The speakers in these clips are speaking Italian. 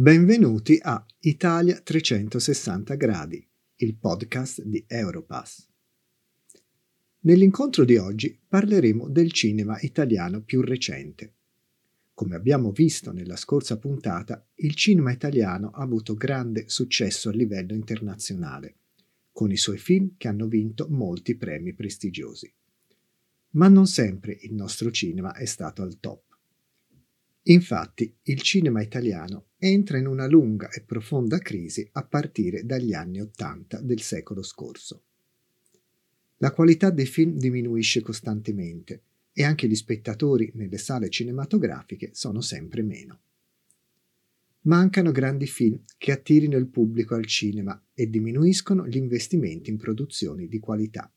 Benvenuti a Italia 360 gradi, il podcast di Europass. Nell'incontro di oggi parleremo del cinema italiano più recente. Come abbiamo visto nella scorsa puntata, il cinema italiano ha avuto grande successo a livello internazionale, con i suoi film che hanno vinto molti premi prestigiosi. Ma non sempre il nostro cinema è stato al top. Infatti, il cinema italiano entra in una lunga e profonda crisi a partire dagli anni Ottanta del secolo scorso. La qualità dei film diminuisce costantemente e anche gli spettatori nelle sale cinematografiche sono sempre meno. Mancano grandi film che attirino il pubblico al cinema e diminuiscono gli investimenti in produzioni di qualità.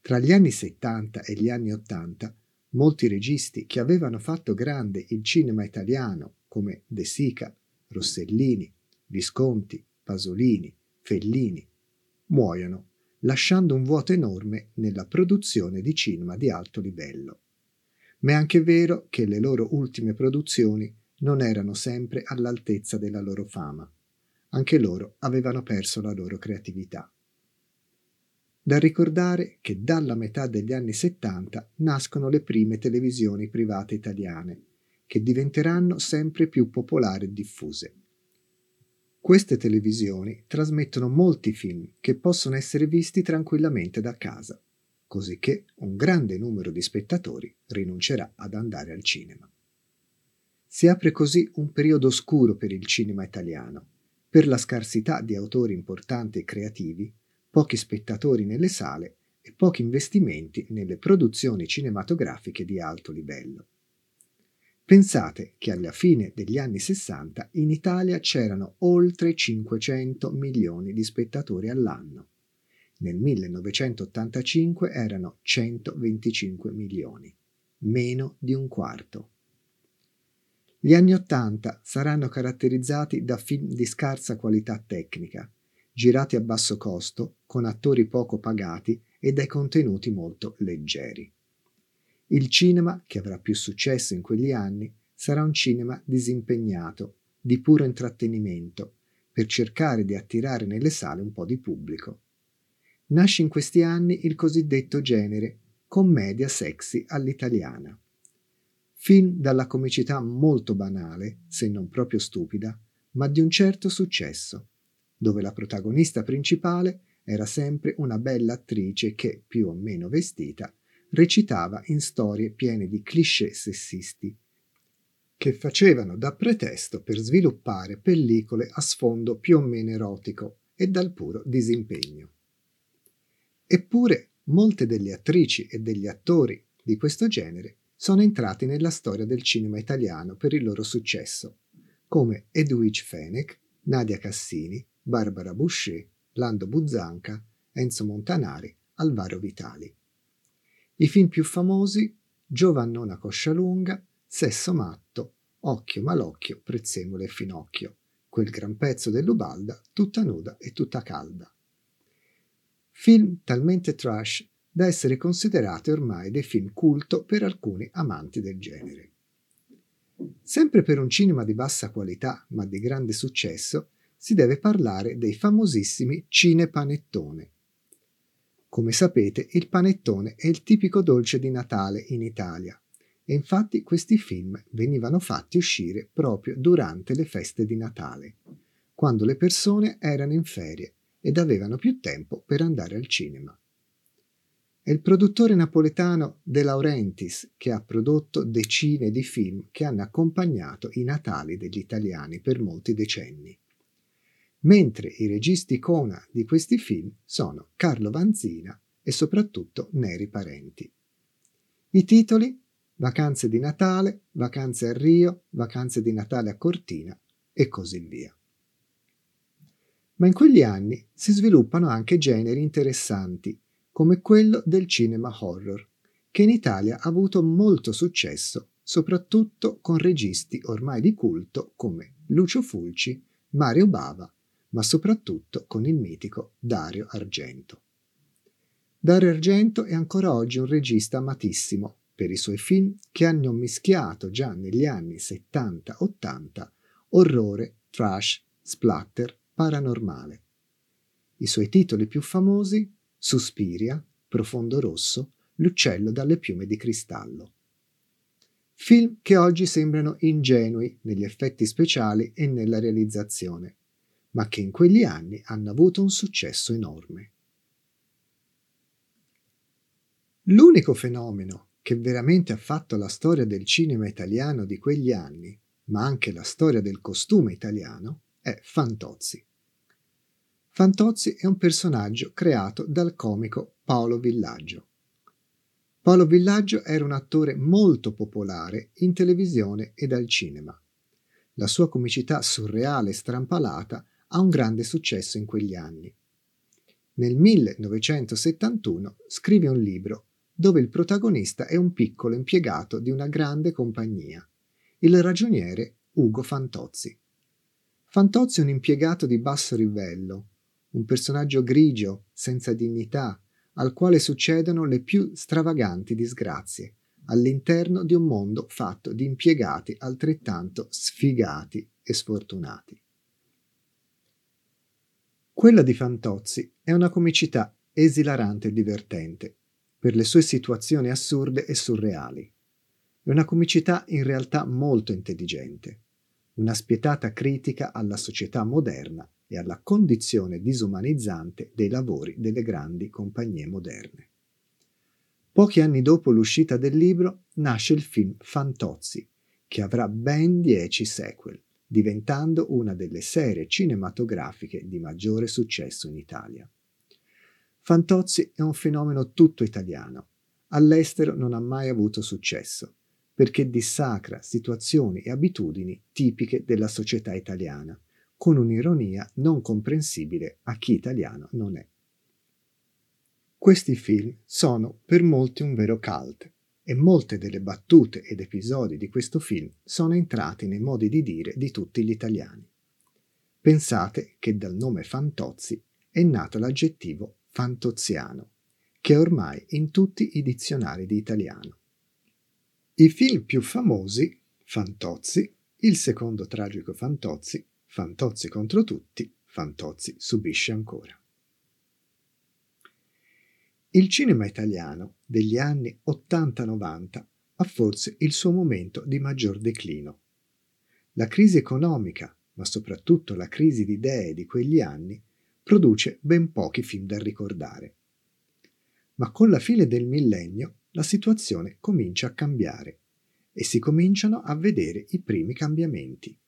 Tra gli anni 70 e gli anni 80 Molti registi che avevano fatto grande il cinema italiano, come De Sica, Rossellini, Visconti, Pasolini, Fellini, muoiono, lasciando un vuoto enorme nella produzione di cinema di alto livello. Ma è anche vero che le loro ultime produzioni non erano sempre all'altezza della loro fama. Anche loro avevano perso la loro creatività. Da ricordare che dalla metà degli anni 70 nascono le prime televisioni private italiane, che diventeranno sempre più popolari e diffuse. Queste televisioni trasmettono molti film che possono essere visti tranquillamente da casa, cosicché un grande numero di spettatori rinuncerà ad andare al cinema. Si apre così un periodo oscuro per il cinema italiano, per la scarsità di autori importanti e creativi pochi spettatori nelle sale e pochi investimenti nelle produzioni cinematografiche di alto livello. Pensate che alla fine degli anni 60 in Italia c'erano oltre 500 milioni di spettatori all'anno. Nel 1985 erano 125 milioni, meno di un quarto. Gli anni Ottanta saranno caratterizzati da film di scarsa qualità tecnica, girati a basso costo, con attori poco pagati e dai contenuti molto leggeri. Il cinema, che avrà più successo in quegli anni, sarà un cinema disimpegnato, di puro intrattenimento, per cercare di attirare nelle sale un po' di pubblico. Nasce in questi anni il cosiddetto genere commedia sexy all'italiana. Film dalla comicità molto banale, se non proprio stupida, ma di un certo successo, dove la protagonista principale era sempre una bella attrice che, più o meno vestita, recitava in storie piene di cliché sessisti, che facevano da pretesto per sviluppare pellicole a sfondo più o meno erotico e dal puro disimpegno. Eppure molte delle attrici e degli attori di questo genere sono entrati nella storia del cinema italiano per il loro successo, come Edwige Fenech, Nadia Cassini, Barbara Boucher, Lando Buzzanca, Enzo Montanari, Alvaro Vitali. I film più famosi Giovannona Coscialunga, Sesso matto, Occhio malocchio, Prezzemolo e Finocchio, quel gran pezzo dell'Ubalda, tutta nuda e tutta calda. Film talmente trash da essere considerati ormai dei film culto per alcuni amanti del genere. Sempre per un cinema di bassa qualità ma di grande successo, si deve parlare dei famosissimi cinepanettone. Come sapete, il panettone è il tipico dolce di Natale in Italia e infatti questi film venivano fatti uscire proprio durante le feste di Natale, quando le persone erano in ferie ed avevano più tempo per andare al cinema. È il produttore napoletano De Laurentiis che ha prodotto decine di film che hanno accompagnato i Natali degli italiani per molti decenni mentre i registi icona di questi film sono Carlo Vanzina e soprattutto Neri Parenti. I titoli Vacanze di Natale, Vacanze a Rio, Vacanze di Natale a Cortina e così via. Ma in quegli anni si sviluppano anche generi interessanti, come quello del cinema horror, che in Italia ha avuto molto successo, soprattutto con registi ormai di culto come Lucio Fulci, Mario Bava ma soprattutto con il mitico Dario Argento. Dario Argento è ancora oggi un regista amatissimo per i suoi film che hanno mischiato già negli anni 70-80 orrore, trash, splatter, paranormale. I suoi titoli più famosi Suspiria, Profondo Rosso, L'uccello dalle piume di cristallo. Film che oggi sembrano ingenui negli effetti speciali e nella realizzazione, ma che in quegli anni hanno avuto un successo enorme. L'unico fenomeno che veramente ha fatto la storia del cinema italiano di quegli anni, ma anche la storia del costume italiano, è Fantozzi. Fantozzi è un personaggio creato dal comico Paolo Villaggio. Paolo Villaggio era un attore molto popolare in televisione ed al cinema. La sua comicità surreale e strampalata ha un grande successo in quegli anni. Nel 1971 scrive un libro dove il protagonista è un piccolo impiegato di una grande compagnia, il ragioniere Ugo Fantozzi. Fantozzi è un impiegato di basso livello, un personaggio grigio, senza dignità, al quale succedono le più stravaganti disgrazie, all'interno di un mondo fatto di impiegati altrettanto sfigati e sfortunati. Quella di Fantozzi è una comicità esilarante e divertente, per le sue situazioni assurde e surreali. È una comicità in realtà molto intelligente, una spietata critica alla società moderna e alla condizione disumanizzante dei lavori delle grandi compagnie moderne. Pochi anni dopo l'uscita del libro nasce il film Fantozzi, che avrà ben dieci sequel, diventando una delle serie cinematografiche di maggiore successo in Italia. Fantozzi è un fenomeno tutto italiano. All'estero non ha mai avuto successo, perché dissacra situazioni e abitudini tipiche della società italiana con un'ironia non comprensibile a chi italiano non è. Questi film sono per molti un vero cult e molte delle battute ed episodi di questo film sono entrati nei modi di dire di tutti gli italiani. Pensate che dal nome Fantozzi è nato l'aggettivo fantoziano, che è ormai in tutti i dizionari di italiano. I film più famosi, Fantozzi, il secondo tragico Fantozzi, Fantozzi contro tutti, Fantozzi subisce ancora. Il cinema italiano degli anni 80-90 ha forse il suo momento di maggior declino. La crisi economica, ma soprattutto la crisi di idee di quegli anni, produce ben pochi film da ricordare. Ma con la fine del millennio la situazione comincia a cambiare e si cominciano a vedere i primi cambiamenti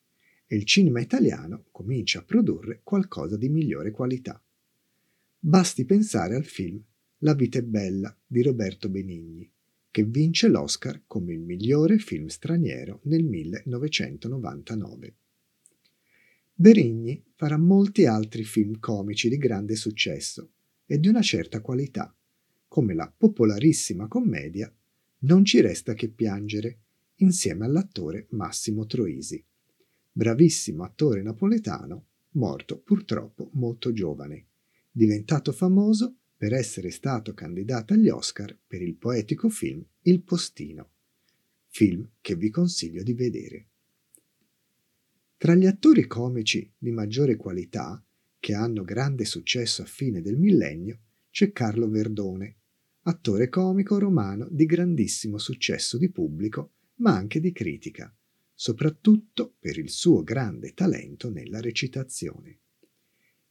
e il cinema italiano comincia a produrre qualcosa di migliore qualità. Basti pensare al film La vita è bella di Roberto Benigni, che vince l'Oscar come il migliore film straniero nel 1999. Benigni farà molti altri film comici di grande successo e di una certa qualità, come la popolarissima commedia Non ci resta che piangere, insieme all'attore Massimo Troisi bravissimo attore napoletano, morto purtroppo molto giovane, diventato famoso per essere stato candidato agli Oscar per il poetico film Il Postino, film che vi consiglio di vedere. Tra gli attori comici di maggiore qualità, che hanno grande successo a fine del millennio, c'è Carlo Verdone, attore comico romano di grandissimo successo di pubblico, ma anche di critica soprattutto per il suo grande talento nella recitazione.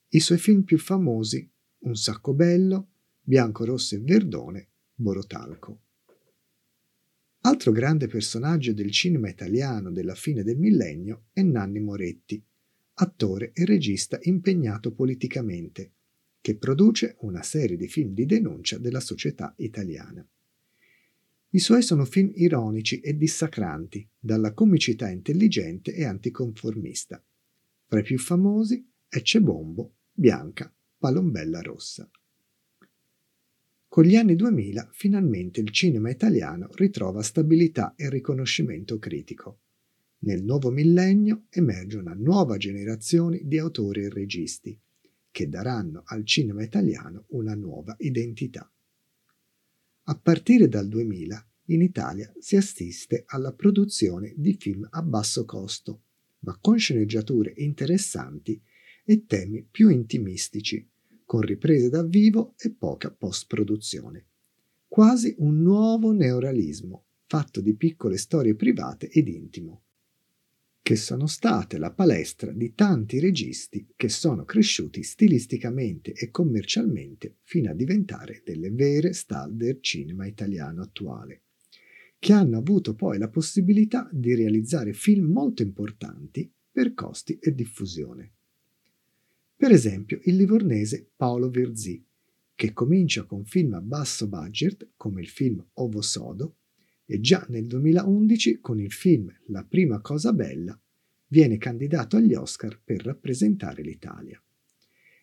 I suoi film più famosi Un sacco bello, Bianco, rosso e verdone, Borotalco. Altro grande personaggio del cinema italiano della fine del millennio è Nanni Moretti, attore e regista impegnato politicamente, che produce una serie di film di denuncia della società italiana. I suoi sono film ironici e dissacranti, dalla comicità intelligente e anticonformista. Fra i più famosi Ecce Bombo, Bianca, Palombella Rossa. Con gli anni 2000 finalmente il cinema italiano ritrova stabilità e riconoscimento critico. Nel nuovo millennio emerge una nuova generazione di autori e registi, che daranno al cinema italiano una nuova identità. A partire dal 2000 in Italia si assiste alla produzione di film a basso costo, ma con sceneggiature interessanti e temi più intimistici, con riprese da vivo e poca post-produzione. Quasi un nuovo neorealismo, fatto di piccole storie private ed intimo, che sono state la palestra di tanti registi che sono cresciuti stilisticamente e commercialmente fino a diventare delle vere star del cinema italiano attuale, che hanno avuto poi la possibilità di realizzare film molto importanti per costi e diffusione. Per esempio il livornese Paolo Verzì, che comincia con film a basso budget come il film Ovo Sodo e già nel 2011 con il film La prima cosa bella viene candidato agli Oscar per rappresentare l'Italia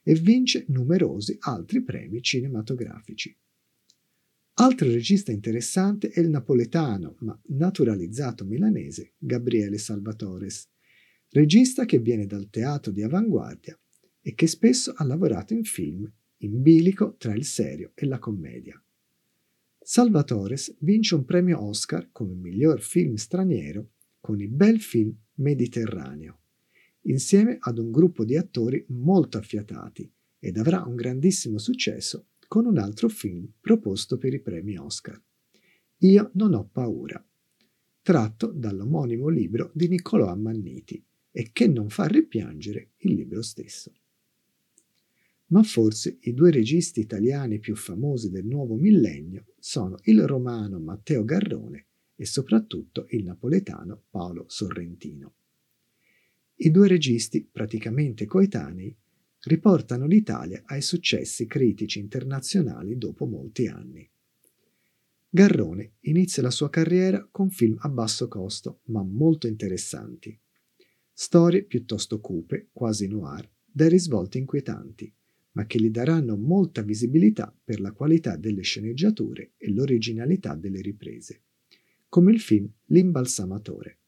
e vince numerosi altri premi cinematografici. Altro regista interessante è il napoletano, ma naturalizzato milanese, Gabriele Salvatores, regista che viene dal teatro di avanguardia e che spesso ha lavorato in film in bilico tra il serio e la commedia. Salvatores vince un premio Oscar come miglior film straniero con il bel film Mediterraneo, insieme ad un gruppo di attori molto affiatati ed avrà un grandissimo successo con un altro film proposto per i premi Oscar. Io non ho paura, tratto dall'omonimo libro di Niccolò Ammanniti e che non fa ripiangere il libro stesso ma forse i due registi italiani più famosi del nuovo millennio sono il romano Matteo Garrone e soprattutto il napoletano Paolo Sorrentino. I due registi, praticamente coetanei, riportano l'Italia ai successi critici internazionali dopo molti anni. Garrone inizia la sua carriera con film a basso costo, ma molto interessanti. Storie piuttosto cupe, quasi noir, dai risvolti inquietanti, ma che gli daranno molta visibilità per la qualità delle sceneggiature e l'originalità delle riprese, come il film L'imbalsamatore.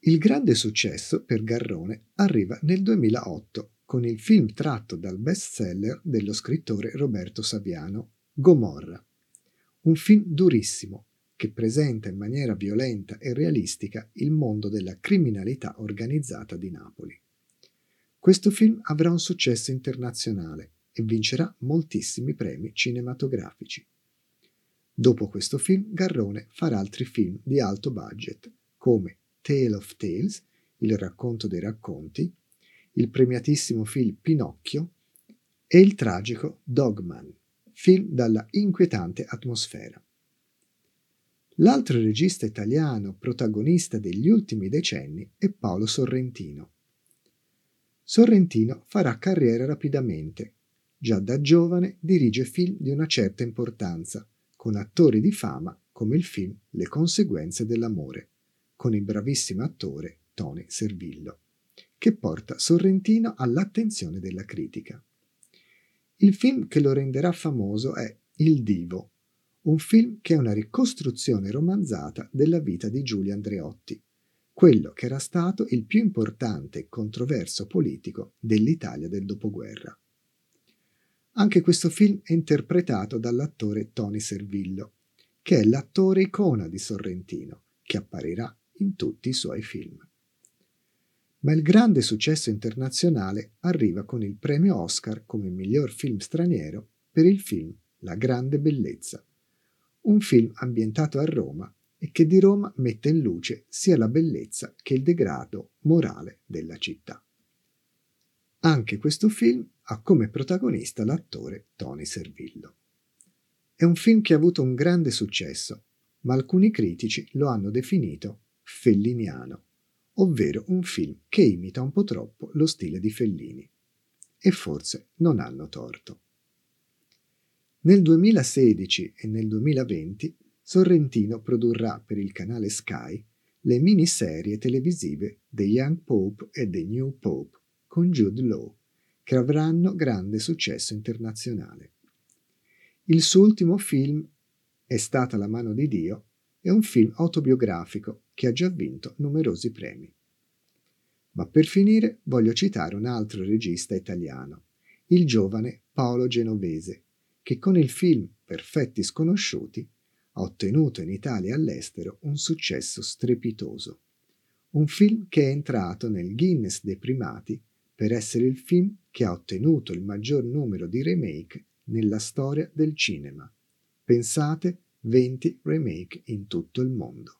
Il grande successo per Garrone arriva nel 2008 con il film tratto dal bestseller dello scrittore Roberto Saviano, Gomorra, un film durissimo che presenta in maniera violenta e realistica il mondo della criminalità organizzata di Napoli. Questo film avrà un successo internazionale e vincerà moltissimi premi cinematografici. Dopo questo film, Garrone farà altri film di alto budget, come Tale of Tales, il racconto dei racconti, il premiatissimo film Pinocchio e il tragico Dogman, film dalla inquietante atmosfera. L'altro regista italiano protagonista degli ultimi decenni è Paolo Sorrentino, Sorrentino farà carriera rapidamente. Già da giovane dirige film di una certa importanza, con attori di fama come il film Le conseguenze dell'amore, con il bravissimo attore Tony Servillo, che porta Sorrentino all'attenzione della critica. Il film che lo renderà famoso è Il Divo, un film che è una ricostruzione romanzata della vita di Giulio Andreotti, quello che era stato il più importante e controverso politico dell'Italia del dopoguerra. Anche questo film è interpretato dall'attore Tony Servillo, che è l'attore icona di Sorrentino, che apparirà in tutti i suoi film. Ma il grande successo internazionale arriva con il premio Oscar come miglior film straniero per il film La grande bellezza, un film ambientato a Roma e che di Roma mette in luce sia la bellezza che il degrado morale della città. Anche questo film ha come protagonista l'attore Tony Servillo. È un film che ha avuto un grande successo, ma alcuni critici lo hanno definito felliniano, ovvero un film che imita un po' troppo lo stile di Fellini. E forse non hanno torto. Nel 2016 e nel 2020 Sorrentino produrrà per il canale Sky le miniserie televisive The Young Pope e The New Pope con Jude Law, che avranno grande successo internazionale. Il suo ultimo film, È stata la mano di Dio, è un film autobiografico che ha già vinto numerosi premi. Ma per finire voglio citare un altro regista italiano, il giovane Paolo Genovese, che con il film Perfetti sconosciuti ha ottenuto in Italia e all'estero un successo strepitoso. un film che è entrato nel Guinness dei primati per essere il film che ha ottenuto il maggior numero di remake nella storia del cinema. Pensate, 20 remake in tutto il mondo.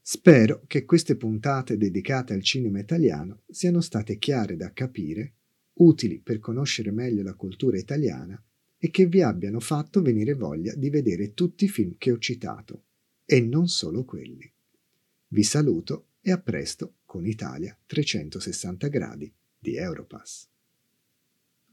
Spero che queste puntate dedicate al cinema italiano siano state chiare da capire, utili per conoscere meglio la cultura italiana e che vi abbiano fatto venire voglia di vedere tutti i film che ho citato, e non solo quelli. Vi saluto e a presto con Italia 360 gradi di Europass.